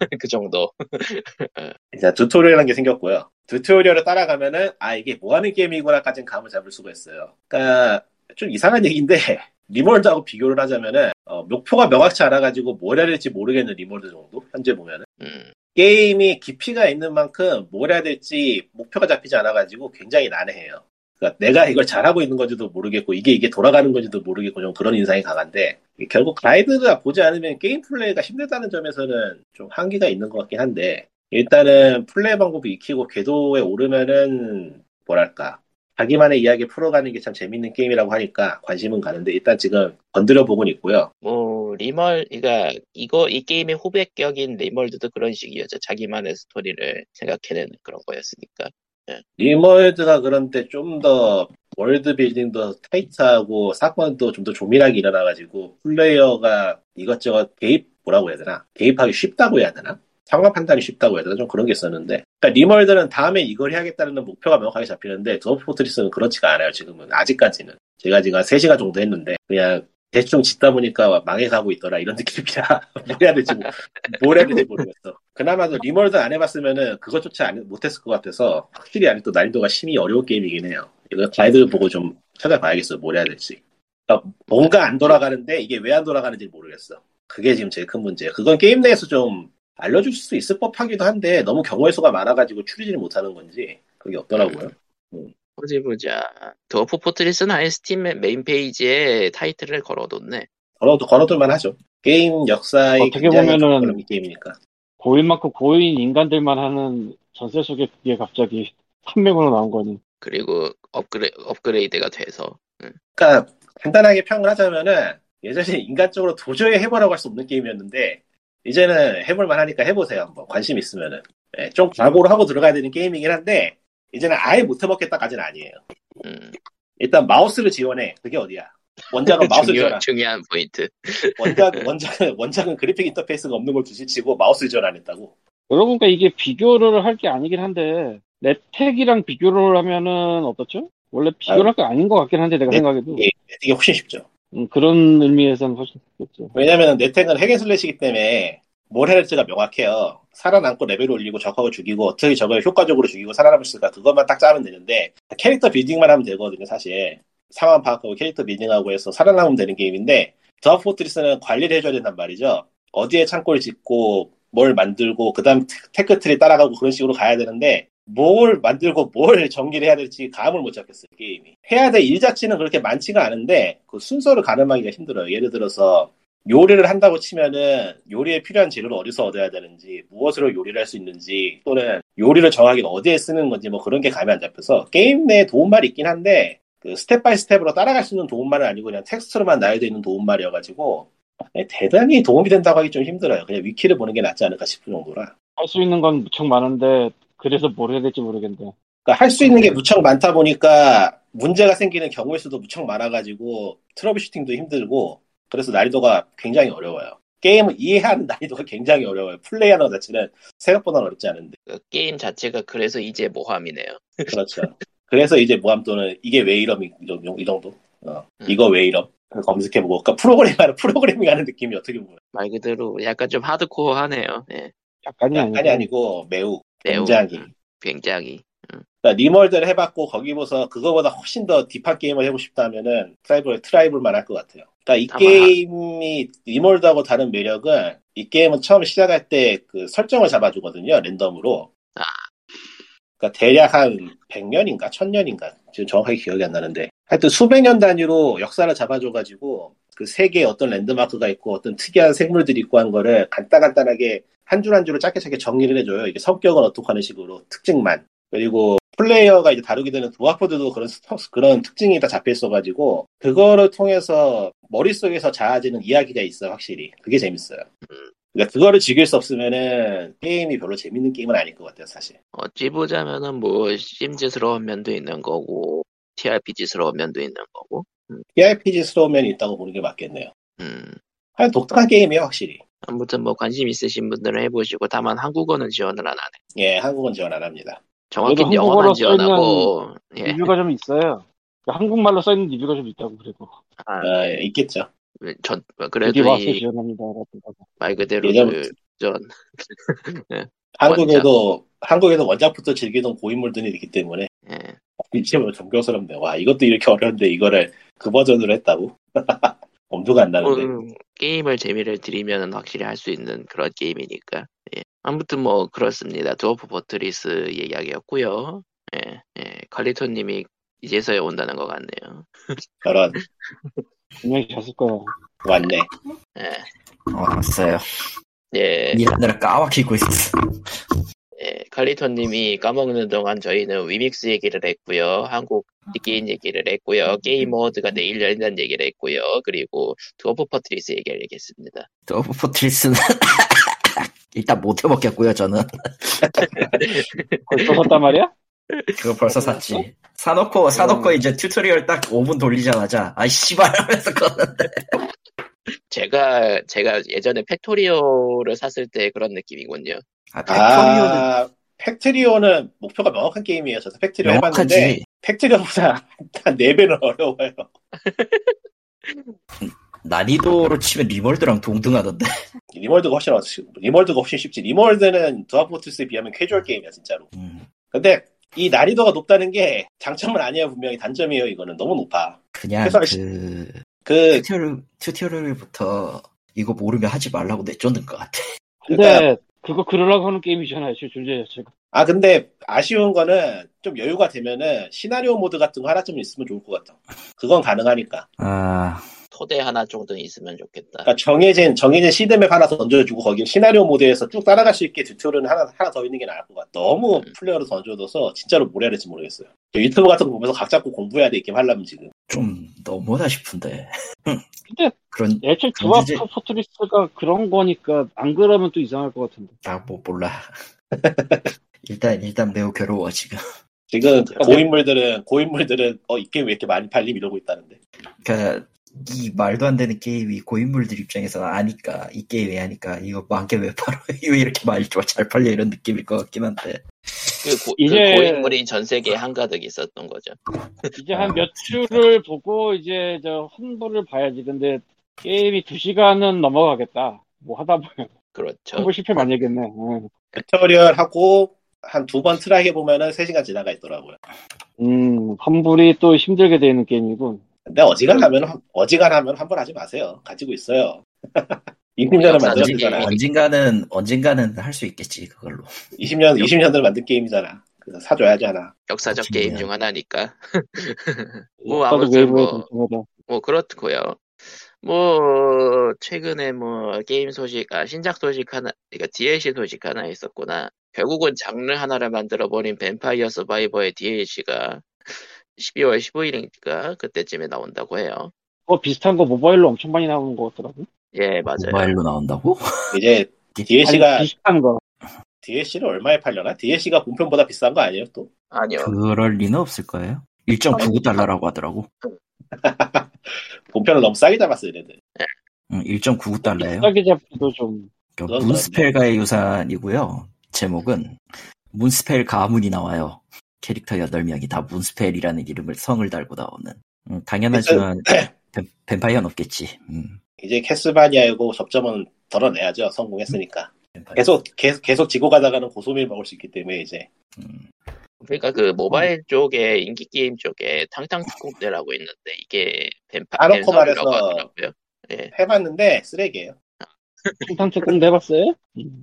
그 정도. 자, 튜토리얼이라는 게 생겼고요. 튜토리얼을 따라가면은, 아, 이게 뭐 하는 게임이구나까지는 감을 잡을 수가 있어요. 그니까, 좀 이상한 얘기인데, 림월드하고 비교를 하자면은, 어, 목표가 명확치 않아가지고 뭘 해야 될지 모르겠는 림월드 정도? 현재 보면은. 음, 게임이 깊이가 있는 만큼 뭘 해야 될지 목표가 잡히지 않아가지고 굉장히 난해해요. 그러니까 내가 이걸 잘하고 있는 건지도 모르겠고 이게 이게 돌아가는 건지도 모르겠고 좀 그런 인상이 강한데 결국 가이드가 보지 않으면 게임 플레이가 힘들다는 점에서는 좀 한계가 있는 것 같긴 한데 일단은 플레이 방법이 익히고 궤도에 오르면은 뭐랄까 자기만의 이야기 풀어가는 게 참 재밌는 게임이라고 하니까 관심은 가는데 일단 지금 건드려 보곤 있고요. 뭐 림월, 그러니까 이거 이 게임의 후배격인 림월드도 그런 식이었죠. 자기만의 스토리를 생각해내는 그런 거였으니까. 림월드가 그런데 좀 더 world building도 타이트하고 사건도 좀 더 조밀하게 일어나가지고 플레이어가 이것저것 개입 뭐라고 해야 되나? 개입하기 쉽다고 해야 되나? 상황 판단이 쉽다고 해야 되나? 좀 그런 게 있었는데. 그러니까 RimWorld는 다음에 이걸 해야겠다는 목표가 명확하게 잡히는데 Dwarf Fortress는 그렇지가 않아요 지금은. 아직까지는. 제가 지금 한 3시간 정도 했는데 그냥 대충 짓다 보니까 망해서 하고 있더라. 이런 느낌이라 뭘 해야 될지 모- 뭘 해야 될지 모르겠어. 그나마도 RimWorld 안 해봤으면은 그것조차 안- 못했을 것 같아서 확실히 아직 또 난이도가 심히 어려운 게임이긴 해요. 이거 가이드 보고 좀 찾아봐야겠어요 뭘 해야 될지. 그러니까 뭔가 안 돌아가는데 이게 왜 안 돌아가는지 모르겠어. 그게 지금 제일 큰 문제예요 그건 게임 내에서 좀 알려줄 수 있을 법하기도 한데 너무 경우의 수가 많아가지고 추리지를 못하는 건지 그게 없더라고요 어디 보자. Dwarf Fortress는 아예 스팀 메인 페이지에 타이틀을 걸어뒀네. 걸어도 걸어둘만 하죠 게임 역사의 어떻게 보면은 그런 게임이니까 고인 만큼 고인 인간들만 하는 전설 속의 그게 갑자기 판명으로 나온 거니. 그리고 업그레, 업그레이드가 돼서. 그러니까 간단하게 평을 하자면은 예전에 인간적으로 도저히 해보라고 할 수 없는 게임이었는데 이제는 해볼만 하니까 해보세요 한번 관심 있으면은 예, 좀 각오를 하고 들어가야 되는 게임이긴 한데 이제는 아예 못 해먹겠다까지는 아니에요 음, 일단 마우스를 지원해 그게 어디야 원작은 마우스 중요, 지원 중요한 포인트. 원작, 원작은 원작은 그래픽 인터페이스가 없는 걸 둘째치고 마우스 지원 안 했다고 여러분, 그러니까 이게 비교를 할 게 아니긴 한데, NetHack이랑 비교를 하면은 어떻죠? 원래 비교를 할 게 아닌 것 같긴 한데, 내가 네, 생각해도. 이게, 이게 훨씬 쉽죠 음, 그런 의미에서는 훨씬 좋겠죠. 왜냐면 넷텍은 핵앤슬래시기 때문에 뭘 해야 될지가 명확해요. 살아남고 레벨 올리고 적하고 죽이고 어떻게 적을 효과적으로 죽이고 살아남을 수 있을까 그것만 딱 짜면 되는데 캐릭터 building만 하면 되거든요 사실. 상황 파악하고 캐릭터 building하고 해서 살아남으면 되는 게임인데 Dwarf Fortress는 관리를 해줘야 된단 말이죠. 어디에 창고를 짓고 뭘 만들고 그 다음 tech tree 따라가고 그런 식으로 가야 되는데 뭘 만들고 뭘 정리를 해야 될지 감을 못 잡겠어요 게임이. 해야 될 일 자체는 그렇게 많지가 않은데 그 순서를 가늠하기가 힘들어요. 예를 들어서 요리를 한다고 치면은 요리에 필요한 재료를 어디서 얻어야 되는지 무엇으로 요리를 할 수 있는지 또는 요리를 정하기 어디에 쓰는 건지 뭐 그런 게 감이 안 잡혀서 게임 내에 도움말이 있긴 한데 그 step by step으로 따라갈 수 있는 도움말은 아니고 그냥 텍스트로만 나열되어 있는 도움말이어가지고 아니, 대단히 도움이 된다고 하기 좀 힘들어요. 그냥 위키를 보는 게 낫지 않을까 싶은 정도라. 할 수 있는 건 무척 많은데 그래서 뭘 해야 될지 모르겠는데. 그러니까 할 수 있는 게 무척 많다 보니까 문제가 생기는 경우의 수도 무척 많아가지고 troubleshooting도 힘들고 그래서 난이도가 굉장히 어려워요. 게임을 이해하는 난이도가 굉장히 어려워요. 플레이하는 것 자체는 생각보다 어렵지 않은데. 그 게임 자체가 그래서 이제 모함이네요. 그렇죠. 그래서 이제 모함도는 이게 왜 이럼 이, 이 정도? 어, 음. 이거 왜 이럼? 검색해보고 그러니까 프로그래밍하는 프로그래밍하는 느낌이 어떻게 보면 말 그대로 약간 좀 하드코어하네요. 예. 약간이 아니고. 약간이 아니고 매우 매우, 굉장히 음, 굉장히. 그러니까 리멀드를 해봤고 거기 보서 그거보다 훨씬 더 딥한 게임을 해보고 싶다면은 트라이블 트라이블만 할 것 같아요. 그러니까 이 아마- 게임이 리멀드하고 다른 매력은 이 게임은 처음 시작할 때 그 설정을 잡아주거든요 랜덤으로. 아. 그러니까 대략 한 100년인가 1000년인가 지금 정확하게 기억이 안 나는데 하여튼 수백 년 단위로 역사를 잡아줘가지고 그 세계에 어떤 랜드마크가 있고 어떤 특이한 생물들이 있고 한 거를 간단간단하게 한 줄 한 줄을 짧게 짧게 정리를 해줘요. 이게 성격은 어떻게 하는 식으로 특징만 그리고 플레이어가 이제 다루게 되는 도화포들도 그런 스- 그런 특징이 다 잡혀 있어가지고 그거를 통해서 머릿속에서 자아지는 이야기가 있어요 확실히 그게 재밌어요. 그러니까 그거를 즐길 수 없으면은 게임이 별로 재밌는 게임은 아닐 것 같아요 사실. 어찌 보자면은 뭐 심즈스러운 면도 있는 거고 TRPG스러운 면도 있는 거고. TRPG스러운 면이 있다고 보는 게 맞겠네요. 음. 하여튼 독특한 게임이에요 확실히. 아무튼 뭐 관심 있으신 분들은 해보시고 다만 한국어는 지원을 안 하네. 예 한국은 지원 안 합니다. 정확히 영어만 한국어로 지원하고 예. 리뷰가 좀 있어요. 한국말로 써 있는 리뷰가 좀 있다고 그래도. 아, 아, 예, 있겠죠. 전 그래도 와서 이. 말 그대로 예전부터. 그, 전 한국에도 한국에도 원작부터 즐기던 고인물들이 있기 때문에 예. 이제 뭐 존경스럽네. 와 이것도 이렇게 어려운데 이거를 그 버전으로 했다고? 엄두가 안 나는데. 음, 게임을 재미를 들이면 확실히 할 수 있는 그런 게임이니까. 예. 아무튼 뭐 그렇습니다. Dwarf Fortress 이야기였고요. 예, 예. 칼리토님이 이제서야 온다는 것 같네요. 저런 분명히 졌을 거야. 왔네. 예, 어, 왔어요. 예, 일하느라 까먹고 있었어. 예. 칼리토님이 까먹는 동안 저희는 WEMIX 얘기를 했고요. 한국 게임 얘기를 했고요. 게임 어워드가 내일 열린다는 얘기를 했고요. 그리고 Dwarf Fortress 얘기를 얘기했습니다. Dwarf Fortress는 일단 못 해먹겠고요, 저는. 벌써 샀단 말이야? 그거 벌써 샀지. 사놓고, 사놓고 이제 튜토리얼 딱 5분 돌리자마자, 아이, 씨발 하면서 껐는데. 제가 제가 예전에 Factorio를 샀을 때 그런 느낌이군요. 아, Factorio는 아 Factorio는 목표가 명확한 게임이에요. 저도 Factorio 해봤는데 명확하지. Factorio보다 한 4배는 어려워요. 난이도로 치면 RimWorld랑 동등하던데. RimWorld가 훨씬 어렵지. RimWorld가 훨씬 쉽지. RimWorld는 Dwarf Fortress에 비하면 캐주얼 게임이야 진짜로. 음, 근데 이 난이도가 높다는 게 장점은 아니에요 분명히 단점이에요 이거는 너무 높아. 그냥 그, 그 튜토리얼, 튜토리얼부터 이거 모르면 하지 말라고 내쫓는 것 같아. 근데 그 거 그러려고 하는 게임이잖아요. 실 존재 자체가. 아 근데 아쉬운 거는 좀 여유가 되면은 시나리오 모드 같은 거 하나 좀 있으면 좋을 것 같아. 그건 가능하니까. 아, 토대 하나 정도는 있으면 좋겠다. 그러니까 정해진 정해진 seed map 하나 던져주고 거기 시나리오 모드에서 쭉 따라갈 수 있게 튜토리얼은 하나 하나 더 있는 게 나을 것 같아. 너무 음. 플레이어로 던져둬서 진짜로 뭘 해야 될지 모르겠어요. 유튜브 같은 거 보면서 각 잡고 공부해야 돼 이 게임 하려면 지금. 좀 너무하다 싶은데. 근데 그런, 애초에 드와프 주제- Fortress가 그런 거니까 안 그러면 또 이상할 것 같은데. 나뭐 몰라. 일단, 일단 매우 괴로워, 지금. 지금 그러니까 고인물들은 고인물들은 어 이 게임 왜 이렇게 많이 팔림 이러고 있다는데. 그니까, 이 말도 안 되는 게임이 고인물들 입장에서는 아니까, 이 게임이 아니까, 이거 만개 왜 팔아? 왜 이렇게 많이 줘? 잘 팔려? 이런 느낌일 것 같긴 한데. 그, 고, 이제- 그 고인물이 전 세계에 한가득 있었던 거죠. 이제 한 몇 주를 보고 이제 저 환불을 봐야지. 근데 게임이 2시간은 넘어가겠다. 뭐 하다 보면 그렇죠. 환불 실패 많이 하겠네. 응. 튜토리얼 하고 한 두 번 try 해보면은 3시간 지나가 있더라고요. 음, 환불이 또 힘들게 되는 게임이군. 근데 어지간하면 어지간하면 환불하지 마세요. 가지고 있어요. 20년을 역사적인 만들었잖아. 언젠가는, 언젠가는 할 수 있겠지, 그걸로. 20년 20년을 만든 게임이잖아. 그래서 사줘야지 하나. 역사적 그치, 게임. 중 하나니까. 뭐 아무튼 뭐. 뭐 그렇고요. 뭐 최근에 뭐 게임 소식, 아 신작 소식 하나, 그러니까 DLC 소식 하나 있었구나. 결국은 장르 하나를 만들어 버린 뱀파이어 서바이버의 DLC가 12월 15일인가 그때쯤에 나온다고 해요. 어, 비슷한 거 모바일로 엄청 많이 나오는 것 같더라고. 예, 맞아요. 모바일로 나온다고? 이제 아니, DLC가 비슷한 거. DLC를 얼마에 팔려나? DLC가 본편보다 비싼 거 아니에요 또? 아니요. 그럴 리는 없을 거예요. 1.99달러라고 하더라고. 본편을 너무 싸게 잡았어 얘네들. 응, 1.99달러예요. 싸게 잡기도 좀 그건 문스펠가의 유산이고요. 제목은 문스펠 가문이 나와요. 캐릭터 8명이 다 문스펠이라는 이름을 성을 달고 나오는. 음, 당연하지만 뱀, 뱀파이어는 없겠지. 음, 이제 캐슬바니아하고 접점은 덜어내야죠 성공했으니까. 뱀파이어. 계속 계속 계속 지고 가다가는 고소미를 먹을 수 있기 때문에 이제 음, 그러니까 그 모바일 쪽에 인기 게임 쪽에 탕탕 특공대라고 있는데 이게 뱀파 까놓고 뱀서라고 말해서- 하더라고요. 예. 해봤는데 쓰레기예요. 탕탕 특 해봤어요?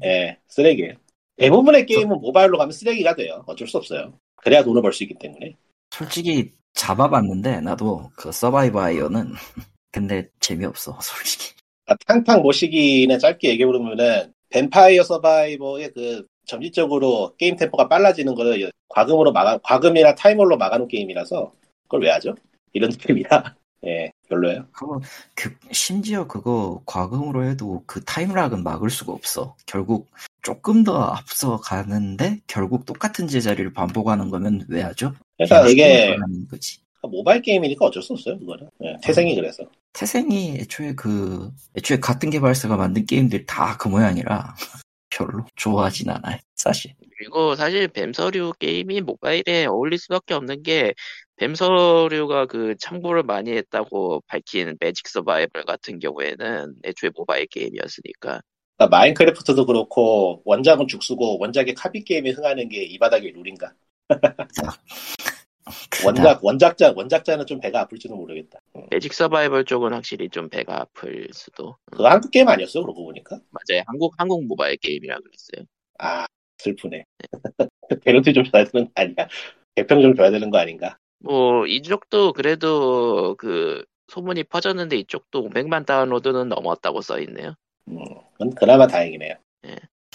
예, 쓰레기예요. 대부분의 게임은 모바일로 가면 쓰레기가 돼요. 어쩔 수 없어요. 그래야 돈을 벌 수 있기 때문에. 솔직히 잡아봤는데 나도 그 서바이바이어는 근데 재미없어 솔직히. 아, 탕탕 모시기는 짧게 얘기해 보면은 뱀파이어 서바이버의 그 점진적으로 게임 템포가 빨라지는 거를 과금으로 막아 과금이나 타이머로 막아놓은 게임이라서 그걸 왜 하죠? 이런 느낌이라 예 별로예요. 그거 그 심지어 그거 과금으로 해도 그 타임락은 막을 수가 없어. 결국 조금 더 앞서 가는데 결국 똑같은 제자리를 반복하는 거면 왜 하죠? 그러니까 이게 거지. 모바일 게임이니까 어쩔 수 없어요 그거는 예, 태생이 그래서 태생이 애초에 그 애초에 같은 개발사가 만든 게임들이 다 그 모양이라 별로 좋아하진 않아요. 사실. 그리고 사실 뱀서류 게임이 모바일에 어울릴 수밖에 없는 게 뱀서류가 그 참고를 많이 했다고 밝힌 매직 서바이벌 같은 경우에는 애초에 모바일 게임이었으니까 그러니까 마인크래프트도 그렇고 원작은 죽쓰고 원작의 카피 게임이 흥하는 게 이 바닥의 룰인가? 원작 원작자 원작자는 좀 배가 아플지도 모르겠다. 매직 서바이벌 쪽은 확실히 좀 배가 아플 수도 그거 한국 게임 아니었어 그러고 보니까? 맞아요 한국 한국 모바일 게임이라 그랬어요 아 슬프네. 베런티 좀 줘야 되는 거 아니야? 개평 좀 줘야 되는 거 아닌가? 뭐 이쪽도 그래도 그 소문이 퍼졌는데 이쪽도 500만 다운로드는 넘었다고 써 있네요 음, 그건 그나마 다행이네요.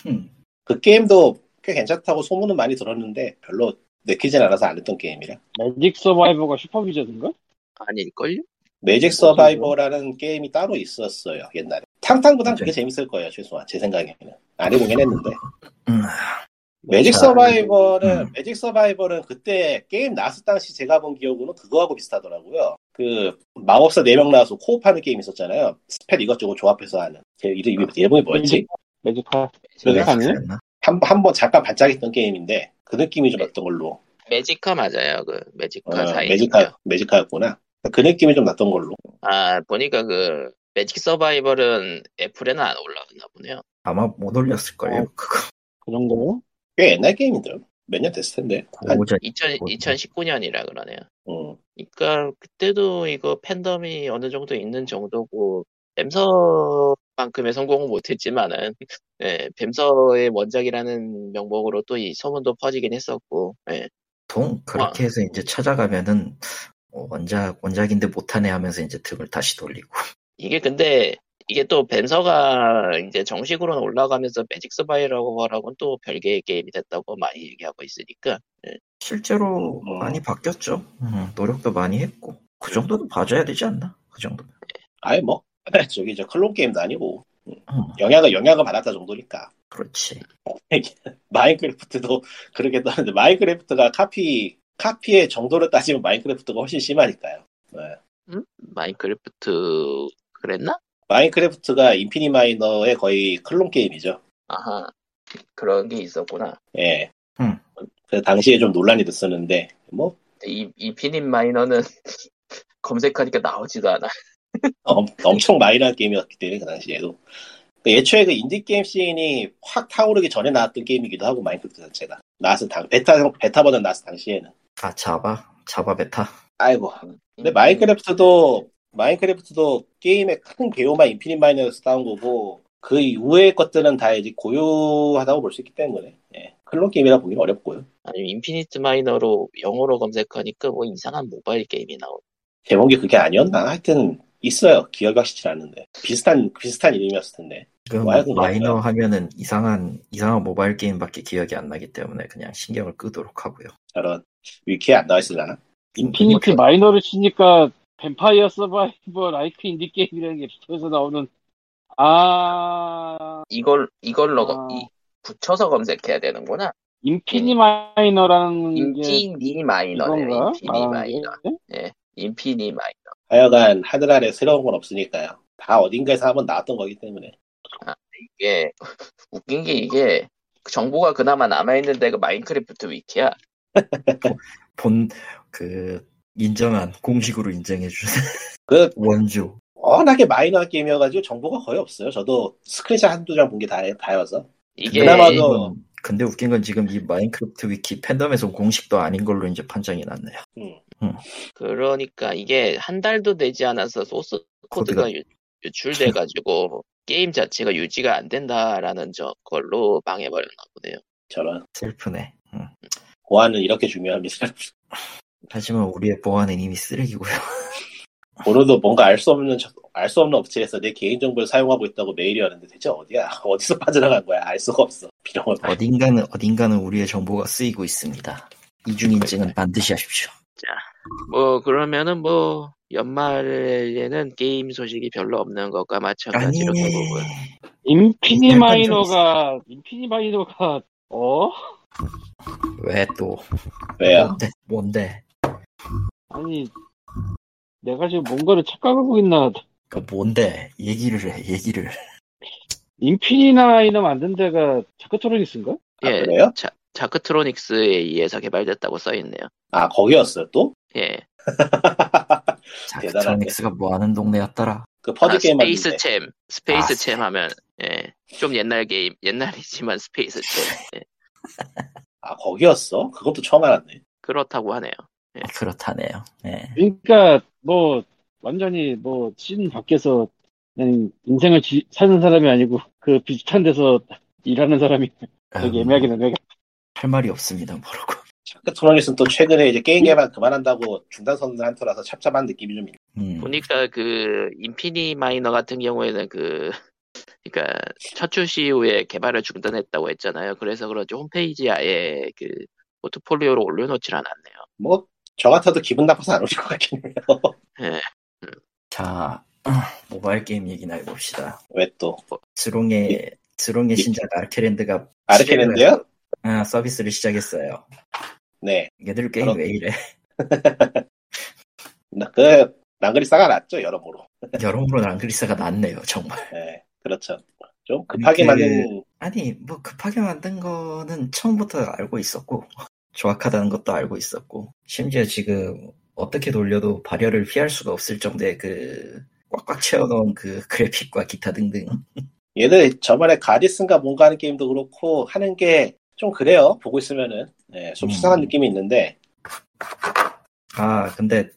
음, 그 게임도 꽤 괜찮다고 소문은 많이 들었는데 별로 내키진 않아서 안 했던 게임이라. 매직 서바이버가 슈퍼비전인가? 아닐걸요? 매직 서바이버라는 게임이 따로 있었어요 옛날에. 탕탕보단 그게 맞아요. 재밌을 거예요 최소한 제 생각에는. 안 해보긴 했는데. 음, 매지컬 서바이벌은 음. 매직 서바이벌은 그때 게임 나왔을 당시 제가 본 기억으로는 그거하고 비슷하더라고요. 그 마법사 4명 나와서 co-op하는 게임 있었잖아요. spell 이것저것 조합해서 하는. 제 이름 이름이 이름이 뭐였지? 매지카. 그래, 매직 아니에요? 그랬나? 한한 번 잠깐 반짝했던 게임인데 그 느낌이 좀 났던 걸로. 매지카 맞아요 그 매지카 어, 사인 매지카 매지카였구나. 그 느낌이 좀 났던 걸로. 아 보니까 그 매직 서바이벌은 애플에는 안 올라갔나 보네요 아마 못 올렸을걸요. 어. 그거. 그 정도? 꽤 옛날 게임인데요. 몇 년 됐을 텐데. 한, 고전 2000, 뭐, 2019년이라 그러네요 음, 그러니까 그때도 이거 팬덤이 어느 정도 있는 정도고 뱀서만큼의 성공은 못했지만은 예, 뱀서의 원작이라는 명목으로 또 이 소문도 퍼지긴 했었고 예. 통 그렇게 해서 이제 찾아가면은 어, 원작 원작인데 못하네 하면서 이제 등을 다시 돌리고. 이게 근데 이게 또 뱀서가 이제 정식으로는 올라가면서 매직 서바이벌하고는 또 별개의 게임이 됐다고 많이 얘기하고 있으니까 실제로 음. 많이 바뀌었죠. 음, 노력도 많이 했고 그 정도는 봐줘야 되지 않나? 그 정도. 아예 뭐 저기 저 클론 게임도 아니고 음, 영향을 영향을 받았다 정도니까. 그렇지. 마인크래프트도 그러겠다 하는데 마인크래프트가 카피 카피의 정도를 따지면 마인크래프트가 훨씬 심하니까요. 네. 음? 마인크래프트 그랬나? 마인크래프트가 인피니 마이너의 거의 클론 게임이죠. 아하 그런 게 있었구나 예. 음. 그 당시에 좀 논란이 됐었는데 뭐 이, 인피니 마이너는 검색하니까 나오지도 않아. 엄, 엄청 마이너한 게임이었기 때문에 그 당시에도 그 애초에 그 인디 게임 scene이 확 타오르기 전에 나왔던 게임이기도 하고 마인크래프트 자체가 나왔을 당 베타 베타 버전 나왔을 당시에는 아 자바 자바 베타. 아이고 근데 마인크래프트도 마인크래프트도 게임의 큰 개요만 인피니 마이너에서 따온 거고 그 이후의 것들은 다 이제 고유하다고 볼 수 있기 때문에 예. 클론 게임이라 보기는 어렵고요. 아니면 인피니트 마이너로 영어로 검색하니까 뭐 이상한 모바일 게임이 나오. 제목이 그게 아니었나? 하여튼 있어요. 기억이 확실치 않는데 비슷한 비슷한 이름이었을 텐데. 지금 뭐 마이너. 하면은 이상한 이상한 모바일 게임밖에 기억이 안 나기 때문에 그냥 신경을 끄도록 하고요. 저런 위키에 안 나와 있으려나? 인피니트 뭐, 마이너를 치니까 뱀파이어 서바이벌 like 인디 게임이라는 게 붙어서 나오는 아, 이걸 이걸로 아. 이- 붙여서 검색해야 되는구나. 인피니 마이너라는 게 인피니 마이너네요. 이건가? 인피니 마이너. 게? 예, 인피니 마이너. 하여간 하늘 아래 새로운 건 없으니까요. 다 어딘가에서 한번 나왔던 거기 때문에. 이게 웃긴 게 이게 정보가 그나마 남아 있는 데가 마인크래프트 위키야. 본 그 인정한 공식으로 인정해주는 그 원조. 워낙에 마이너한 게임이어가지고 정보가 거의 없어요. 저도 스크린샷 한두 장 본 게 다여서. 이게 그나마도- 근데 웃긴 건 지금 이 마인크래프트 위키 팬덤에서 공식도 아닌 걸로 이제 판정이 났네요. 그러니까 이게 한 달도 되지 않아서 소스 코드가 유, 유출돼가지고 게임 자체가 유지가 안 된다라는 저 걸로 망해버렸나 보네요. 저런 슬프네. 응. 보안은 이렇게 중요합니다. 하지만 우리의 보안은 이미 쓰레기고요. 오늘도 뭔가 알 수 없는 알 수 없는 업체에서 내 개인 정보를 사용하고 있다고 메일이 왔는데 대체 어디야? 어디서 빠져나간 거야? 알 수가 없어. 비룡을 어딘가는 어딘가는 우리의 정보가 쓰이고 있습니다. 이중 인증은 반드시 하십시오. 뭐 그러면은 뭐 연말에는 게임 소식이 별로 없는 것과 마찬가지로 결국은 인피니 마이너가 인피니 마이너가 어? 왜 또 왜요? 뭔데 뭔데 아니 내가 지금 뭔가를 착각하고 있나? 그 뭔데 얘기를 해 얘기를 인피니 마이너 만든 데가 자크토로닉스인가? 아, 예, 그래요? 자, 자크트로닉스에 의해서 개발됐다고 써있네요. 아 거기였어요 또? 예, 자크트로닉스가 뭐하는 동네였더라. 그 퍼드 아, 게임 스페이스. 챔, 스페이스 아, 챔 하면 예, 좀 옛날 게임, 옛날이지만 스페이스 챔 예, 아 거기였어? 그것도 처음 알았네. 그렇다고 하네요. 그렇다네요. 예. 그러니까 뭐 완전히 뭐 시즌 밖에서 그냥 인생을 지- 사는 사람이 아니고 그 비슷한 데서 일하는 사람이 되게 음, 애매하긴 하네. 할 말이 없습니다 모르고. 자크트로닉스는 또 최근에 이제 게임 개발 그만한다고 중단 선언을 한 터라서 찹찹한 느낌이 좀 있네. 음, 보니까 그 인피니 마이너 같은 경우에는 그 그러니까 첫 출시 이후에 개발을 중단했다고 했잖아요. 그래서 그런지 홈페이지에 아예 그 포트폴리오로 올려놓질 않았네요. 뭐 저 같아도 기분 나빠서 안 오실 것 같긴 해요. 예, 자 모바일 게임 얘기나 해봅시다. 왜 또? 드롱의 드롱의 신작 아르케랜드가 아르케랜드요? 아, 서비스를 시작했어요. 네. 얘들 게임 그럼- 왜 이래? 나- 그 랑그리 싸가 났죠 여러모로. 여러모로 랑그리사가 낫네요 정말. 네, 그렇죠. 좀 급하게 그- 만든 아니 뭐 급하게 만든 거는 처음부터 알고 있었고 조악하다는 것도 알고 있었고 심지어 지금 어떻게 돌려도 발열을 피할 수가 없을 정도의 그 꽉꽉 채워놓은 그 그래픽과 기타 등등 얘들 저번에 가디슨가 뭔가 하는 게임도 그렇고 하는 게 좀 그래요. 보고 있으면은 네, 좀 음. 수상한 느낌이 있는데 아 근데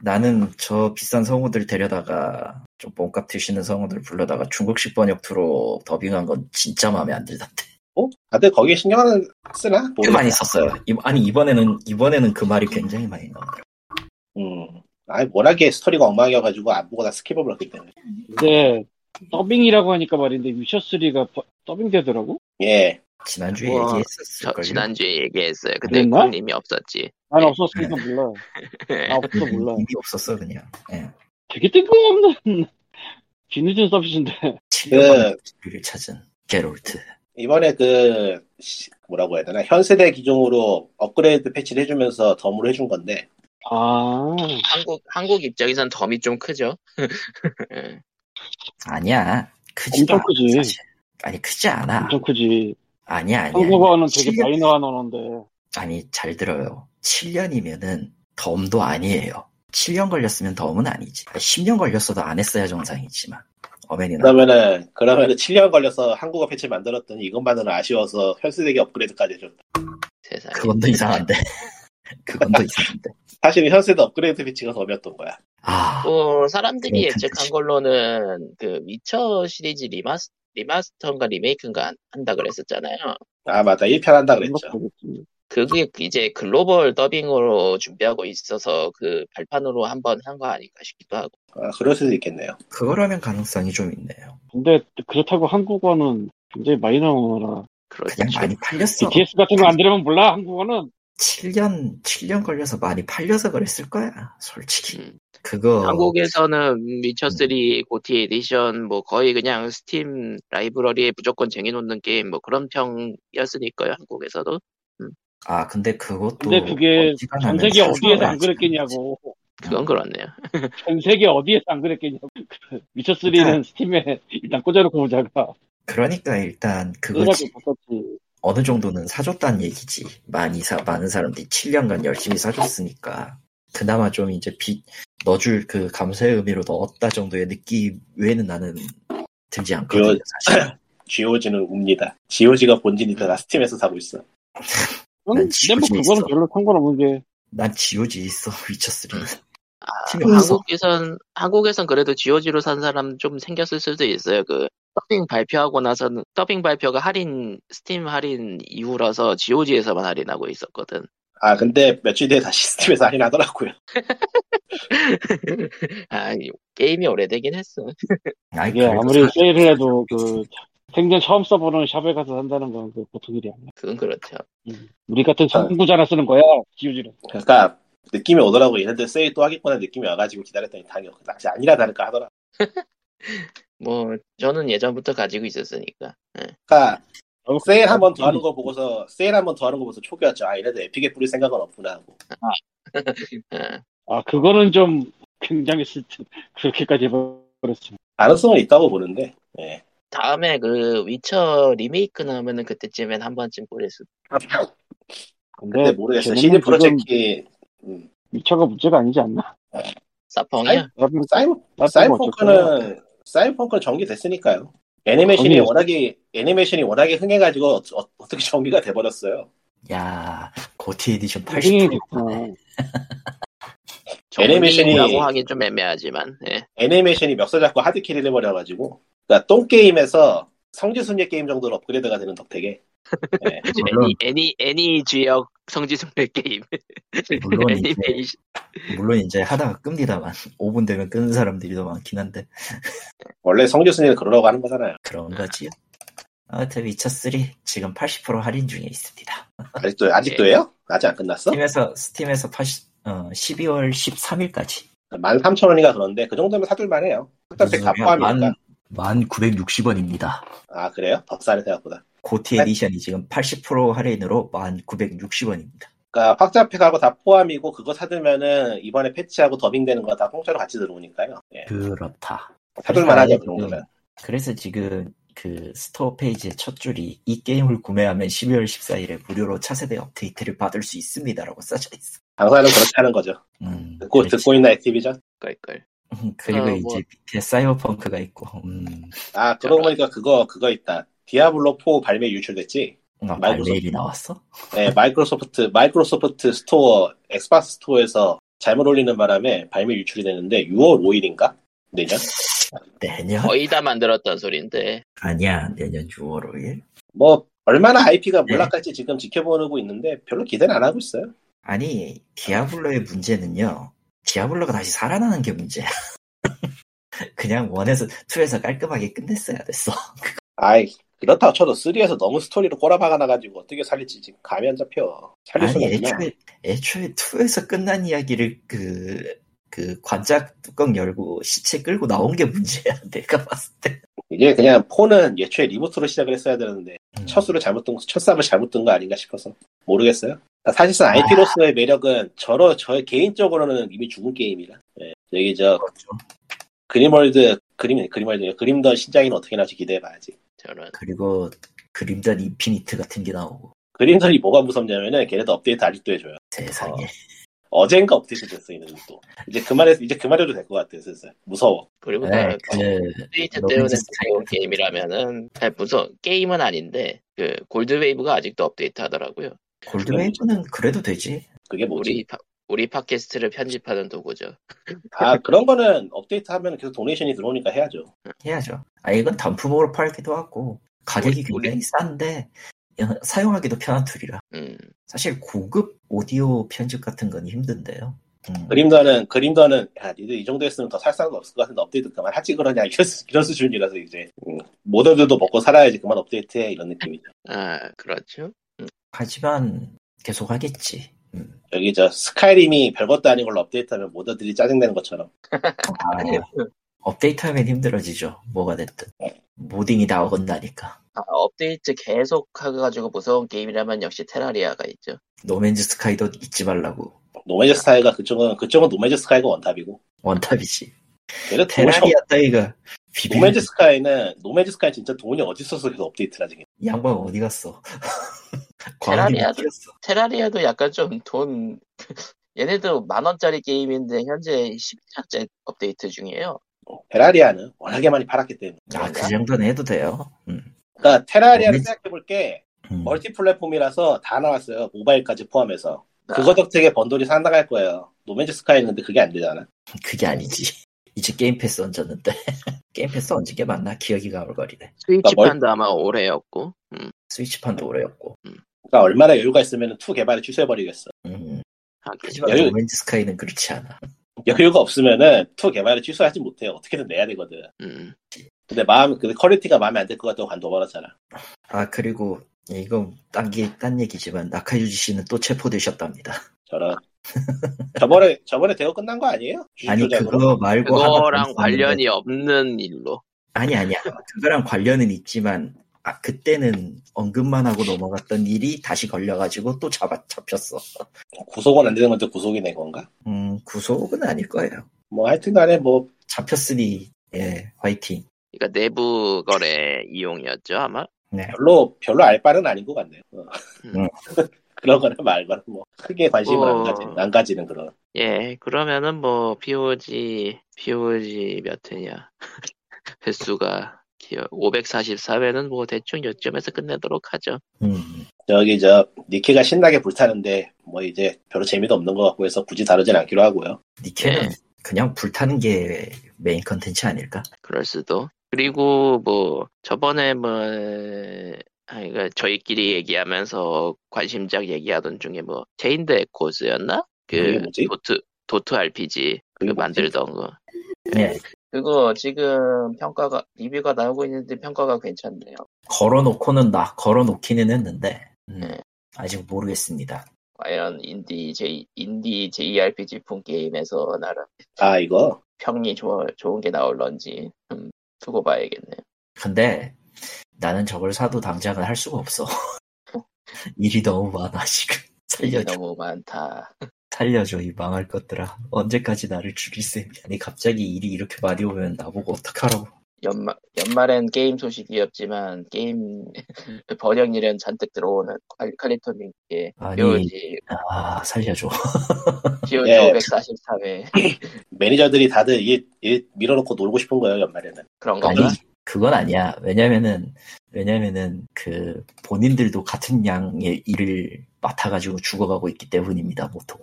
나는 저 비싼 성우들 데려다가 좀 몸값 드시는 성우들 불러다가 중국식 번역투로 더빙한 건 진짜 마음에 안 들던데 어? 다들 거기에 신경을 쓰나? 꽤. 많이 썼어요 이- 아니 이번에는 이번에는 그 말이 굉장히 많이 나오더라고 음. 아니 워낙에 스토리가 엉망이어가지고 안 보고 다 skip을 눌렀기 때문에. 근데 더빙이라고 하니까 말인데 위쳐 3가 더빙되더라고? 예. 지난주에 얘기했었을걸요 지난주에 얘기했어요. 근데? 콩님이 없었지. 난 네. 없었으니까 몰라. 나 없어 몰라. 이미 없었어 그냥 예. 되게 뜬금없는 뒤늦은 서비스인데. 7년 우리를 찾은 게롤트 이번에 그 시- 뭐라고 해야 되나? 현 세대 기종으로 업그레이드 패치를 해주면서 덤으로 해준 건데. 아. 한국 한국 입장에선 덤이 좀 크죠. 예. 아니야. 크지도 엄청 않아 크지. 사실. 아니 크지 않아. 엄청 크지. 아니야 아니야 한국어는 되게 7년 마이너한 언어인데. 아니 잘 들어요. 7년이면은 덤도 아니에요. 7년 걸렸으면 덤은 아니지. 10년 걸렸어도 안 했어야 정상이지만 어맨이나 그러면은 그러면은 7년 걸려서 한국어 패치 만들었더니 이것만으로는 아쉬워서 현 세대기 업그레이드까지 해줬다. 세상에. 그건 더 이상한데 그건 더 이상한데 사실은 현 세대 업그레이드 패치가 덤이었던 거야. 아뭐 사람들이. 예측한 걸로는 그 위쳐 시리즈 리마스 리마스터인가 리메이크인가 한- 한다 그랬었잖아요. 아 맞다 1편 한다 그랬죠. 그게 이제 글로벌 더빙으로 준비하고 있어서 그 발판으로 한번 한 거 아닐까 싶기도 하고. 아, 그럴 수도 있겠네요. 그거라면 가능성이 좀 있네요 근데 그렇다고 한국어는 굉장히 마이너 언어라. 그렇죠. 그냥 많이 팔렸어 BTS 같은 거 안 들으면 몰라 한국어는. 7년 7년 걸려서 많이 팔려서 그랬을 거야. 솔직히. 음. 그거 한국에서는 위쳐3 GOTY edition 뭐 거의 그냥 스팀 라이브러리에 무조건 쟁여놓는 게임 뭐 그런 평이었으니까요 한국에서도 아 근데 그것도 근데 그게 전 세계 어디에서 안 그랬겠냐고. 그건 그렇네요 전 세계 어디에서 안 그랬겠냐고. 위쳐3는 스팀에 일단 꽂아놓고 보자가. 그러니까 일단 그거지. 봤었지. 어느 정도는 사줬다는 얘기지. 많이 사 많은 사람들이 7년간 열심히 사줬으니까 그나마 좀 이제 빚 넣어줄 그 감사의 의미로 넣었다 정도의 느낌 외에는 나는 들지 않거든요 사실. GOG는 웁니다. GOG가 본진이다. 나 스팀에서 사고 있어. 음, 난 근데 뭐 그거는. 별로 상관없는 게. 난 지오지 있어 위쳐3는. 아. 한국에선 한국에선 그래도 GOG로 산 사람 좀 생겼을 수도 있어요 그 더빙 발표하고 나서는 더빙 발표가 할인 스팀 할인 이후라서 GOG에서만 할인하고 있었거든 아 근데 며칠 뒤에 다시 스팀에서 할인하더라고요. 아 이- 게임이 오래되긴 했어 그래도 아무리 사- 세일을 해도 그 생전 처음 써보는 샵에 가서 산다는 건 그 보통 일이 아니야. 그건 그렇죠 우리 같은 선구자나 쓰는 거야, GOG는. 그러니까 느낌이 오더라고. 얘네들 세일 또 하겠구나 느낌이 와가지고 기다렸더니 당이 낚시 아니라 다를까 하더라. 뭐 저는 예전부터 가지고 있었으니까 그러니까 어, 세일 한 번 더 하는 거 보고서 세일 한 번 더 하는 거 보고서 초기였죠. 아 얘네들 에픽에 뿌릴 생각은 없구나 하고. 예. 아, 그거는 좀 굉장히 슬픈, 그렇게까지 해버렸지. 가능성은 있다고 보는데. 예. 다음에 그 위쳐 리메이크 나오면은 그때쯤엔 한 번쯤 뿌릴 수 근데 근데 모르겠어요. CD 프로젝트 음, 위쳐가 문제가 아니지 않나? 사펑이야 나도- 사이버 나도 사이버펑크는 사이버펑크는 정리됐으니까요. 애니메이션이 정리됐어? 워낙에 애니메이션이 워낙에 흥해가지고 어, 어떻게 정리가 돼버렸어요. 야 GOTY edition 나중에 80% 됐구나. 애니메이션이- 정리라고 하긴 좀 애매하지만 예. 애니메이션이 멱살 잡고 hard carry를 해버려가지고 그러니까 똥 게임에서 성지순례 게임 정도로 업그레이드가 되는 덕택에 예. 물론- 애니 애니 애니 지역 성지순례 게임 물론 이제 애니메이션 물론 이제 하다가 끕니다만 5분 되면 끄는 사람들이 더 많긴 한데 원래 성지순례는 그러라고 하는 거잖아요. 그런 거지요. 아무튼 위쳐3 지금 80% 할인 중에 있습니다. 아직도 아직도 해요? 아직 안 끝났어? 스팀에서 스팀에서 80, 어, 12월 13일까지 13,000원인가 그런데 그 정도면 사둘만 해요. 일단 다 포함이니까. 만 960원입니다. 아 그래요? 더 싸네 생각보다. GOTY 네. edition이 지금 80% 할인으로 1960원입니다. 그러니까 확장팩하고 다 포함이고 그거 사두면은 이번에 패치하고 더빙되는 거 다 공짜로 같이 들어오니까요. 예. 그렇다. 사둘만하죠 그래서 그 정도면. 그래서 지금 그 store page의 첫 줄이 이 게임을 구매하면 12월 14일에 무료로 차세대 업데이트를 받을 수 있습니다라고 써져 있어. 장사는 그렇게 하는 거죠. 음, 듣고 그렇지. 듣고 있나 액티비전? 걸걸 음, 그리고 어, 뭐. 이제 밑에 사이버펑크가 있고, 음, 아 그러고 보니까 그거 그거 있다. 디아블로 4 발매 유출됐지? 어, 마이크로소프트. 발매일이 나왔어? 네, 마이크로소프트 마이크로소프트 스토어 엑스박스 스토어에서 잘못 올리는 바람에 발매 유출이 되는데 6월 5일인가 내년? 내년? 거의 다 만들었던 소린데 아니야, 내년 6월 5일? 뭐 얼마나 네. IP가 몰락할지 지금 지켜보고 있는데 별로 기대는 안 하고 있어요. 아니, 디아블로의 문제는요, 디아블로가 다시 살아나는 게 문제야. 그냥 one에서, 2에서 깔끔하게 끝냈어야 됐어. 아이 그렇다고 쳐도 3에서 너무 스토리로 꼬라박아 나가지고 어떻게 살릴지 지금 감이 안 잡혀. 살릴 아니, 수가. 애초에, 애초에 2에서 끝난 이야기를 그, 그 관짝 뚜껑 열고 시체 끌고 나온 게 문제야, 내가 봤을 때. 이게 그냥 폰은 애초에 reboot로 시작을 했어야 되는데 음. 첫 수를 잘못 든, 첫 삽을 잘못 든거 아닌가 싶어서 모르겠어요. 사실상 아. IP로서의 매력은 저로 저 개인적으로는 이미 죽은 게임이라. 예, 여기 저 그렇죠. 그림월드 그림 그림월드 그림더 신작이는 어떻게 나올지 기대해봐야지. 저는 그리고 그림단 인피니트 같은 게 나오고, 그림들이 뭐가 무섭냐면은 걔네도 업데이트 아직도 해줘요. 세상에. 어 젠가 업데이트 됐어 얘네들 또. 이제 그만해 이제 그만해도 될 것 같아 슬슬. 무서워. 그리고 네, 다 그, 업데이트 때문에 같은 게임이라면은 아니, 무서운 게임은 아닌데 그 골드 웨이브가 아직도 업데이트 하더라고요 골드 웨이브는 그래도 되지. 그게 뭐지? 우리 파- 우리 팟캐스트를 편집하는 도구죠 아 그런 거는 업데이트 하면 계속 donation이 들어오니까 해야죠. 해야죠. 아, 이건 단품으로 팔기도 하고, 가격이 우리- 굉장히 싼데, 어, 사용하기도 편한 툴이라. 음 사실 고급 오디오 편집 같은 건 힘든데요. 음, 그림던은 그림던은 야 니들 이 정도 했으면 더 살 사람 없을 것 같은데 업데이트 그만 하지 그러냐 이런, 수- 이런 수준이라서 이제 음, modder들도 먹고 살아야지 그만 업데이트해 이런 느낌이죠. 아 그렇죠 하지만 계속 하겠지. 음. 여기 저 스카이림이 별것도 아닌 걸로 업데이트하면 modder들이 짜증내는 것처럼 아, 업데이트하면 힘들어지죠. 뭐가 됐든. modding이 다 어긋나니까. 아, 업데이트 계속 해가지고 무서운 게임이라면 역시 테라리아가 있죠. 노맨즈 스카이도 잊지 말라고. 노맨즈 스카이가 그쪽은 그쪽은 노맨즈 스카이가 원탑이고 원탑이지. 얘는 테라리아 따위가 비빌 노맨즈 스카이는 노맨즈 스카이 진짜 돈이 어디 있어서 계속 업데이트를 하지 이 양반 어디 갔어? 테라리아도-. 테라리아도 약간 좀 돈, 얘네도 만 원짜리 게임인데 현재 10년째 업데이트 중이에요. 테라리아는 워낙에 많이 팔았기 때문에 아, 그 정도는 해도 돼요. 음. 그러니까 테라리아를 노맨즈- 생각해볼게 음. multi-platform이라서 다 나왔어요 모바일까지 포함해서 아, 그거 덕택에 번 돈이 상당할 거예요 노맨즈 스카이는 근데 그게 안 되잖아 그게 아니지. 이제 게임 패스 얹었는데. 게임 패스 얹은 게 맞나? 기억이 가물거리네. 스위치판도 아마 올해였고, 음, 스위치판도 올해였고. 그러니까 얼마나 여유가 있으면 two 개발을 취소해버리겠어 음. 하지만 여유- 노맨즈 스카이는 그렇지 않아. 여유가 없으면은 two 개발을 취소하지 못해요 어떻게든 내야 되거든 음, 근데 마음 그 퀄리티가 마음에 안 들 것 같다고 관둬버렸잖아 아 그리고 이거 딴, 게, 딴 얘기지만 나카유지 씨는 또 체포되셨답니다. 저런 저번에 저번에 대거 끝난 거 아니에요? 아니? 그거 말고 그거랑 관련이 없는 일로. 아니 아니야 그거랑 관련은 있지만 아 그때는 언급만 하고 넘어갔던 일이 다시 걸려가지고 또 잡아 잡혔어. 구속은 안 되는 건데 구속이 낸 건가? 음 구속은 아닐 거예요. 뭐 하여튼간에 뭐 잡혔으니 예 화이팅. 그러니까 내부 거래 이용이었죠, 아마. 네. 별로 별로 알 바는 아닌 것 같네요. 어. 음. 그런 거는 말거나 뭐 크게 관심을 어. 안 가지는 안 가지는 그런. 예, 그러면은 뭐, POG, POG 몇 회냐. 횟수가, 기억, 544회는 뭐, 대충 요점에서 끝내도록 하죠. 음, 저기 저 니케가 신나게 불타는데 뭐 이제 별로 재미도 없는 것 같고 해서 굳이 다루진 않기로 하고요. 니케는 예. 그냥 불타는 게 메인 컨텐츠 아닐까? 그럴 수도. 그리고 뭐, 저번에 뭐, 아, 그러니까 저희끼리 얘기하면서 관심작 얘기하던 중에 뭐, 체인드 에코즈였나? 그? 도트, 도트 RPG. 그? 만들던 거. 네. 그거 지금 평가가, 리뷰가 나오고 있는데 평가가 괜찮네요. 걸어놓고는 나 걸어놓기는 했는데 음, 네. 아직 모르겠습니다. 과연 인디 J, 인디 JRPG풍 게임에서 나름 아 이거 평이 좋아, 좋은 게 나올런지, 음, 두고 봐야겠네요. 근데 나는 저걸 사도 당장은 할 수가 없어. 일이 너무 많아 지금. 일이 살려줘, 너무 많다. 살려줘 이 망할 것들아. 언제까지 나를 줄일 셈이야. 아니 갑자기 일이 이렇게 많이 오면 나보고 어떡하라고. 연말, 연말엔 게임 소식이 없지만, 게임 번역일은 잔뜩 들어오는 칼- 칼리토님께 아니. 아 살려줘. POG 예. 544회 매니저들이 다들 일, 일 밀어놓고 놀고 싶은 거예요 연말에는. 그런 아니 건가? 그건 아니야. 왜냐면은 왜냐면은 그 본인들도 같은 양의 일을 맡아가지고 죽어가고 있기 때문입니다. 보통.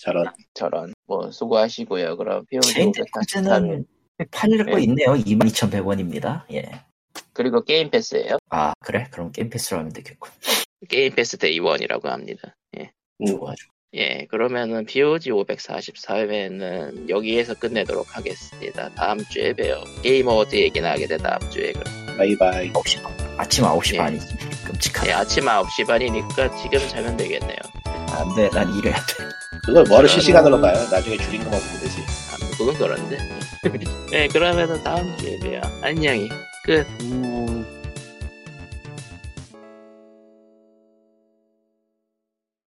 저런 저런, 뭐, 수고하시고요. 그럼 POG Chained 544회. Echoes는 팔고 네. 있네요. 22,100원입니다. 예. 그리고 Game Pass예요 아 그래? 그럼 Game Pass로 하면 되겠군. Game Pass day one이라고 합니다. 예. 음, 좋아 좋아. 예, 그러면은 POG 544회는 여기에서 끝내도록 하겠습니다. 다음 주에 봬요. Game Award 얘기나 하게 돼 다음 주에 그럼. 바이바이. 9시 반. 아침 9시 예. 반이지. 끔찍하다. 예, 아침 9시 반이니까 지금 자면 되겠네요. 안 돼. 난 일해야 돼. 그걸 뭐를 실시간으로 봐요? 나중에 줄인 것만 보면 되지. 아, 뭐 그건 그런데. 네, 그러면은 다음 주에 봬요. 안녕히 끝. 음.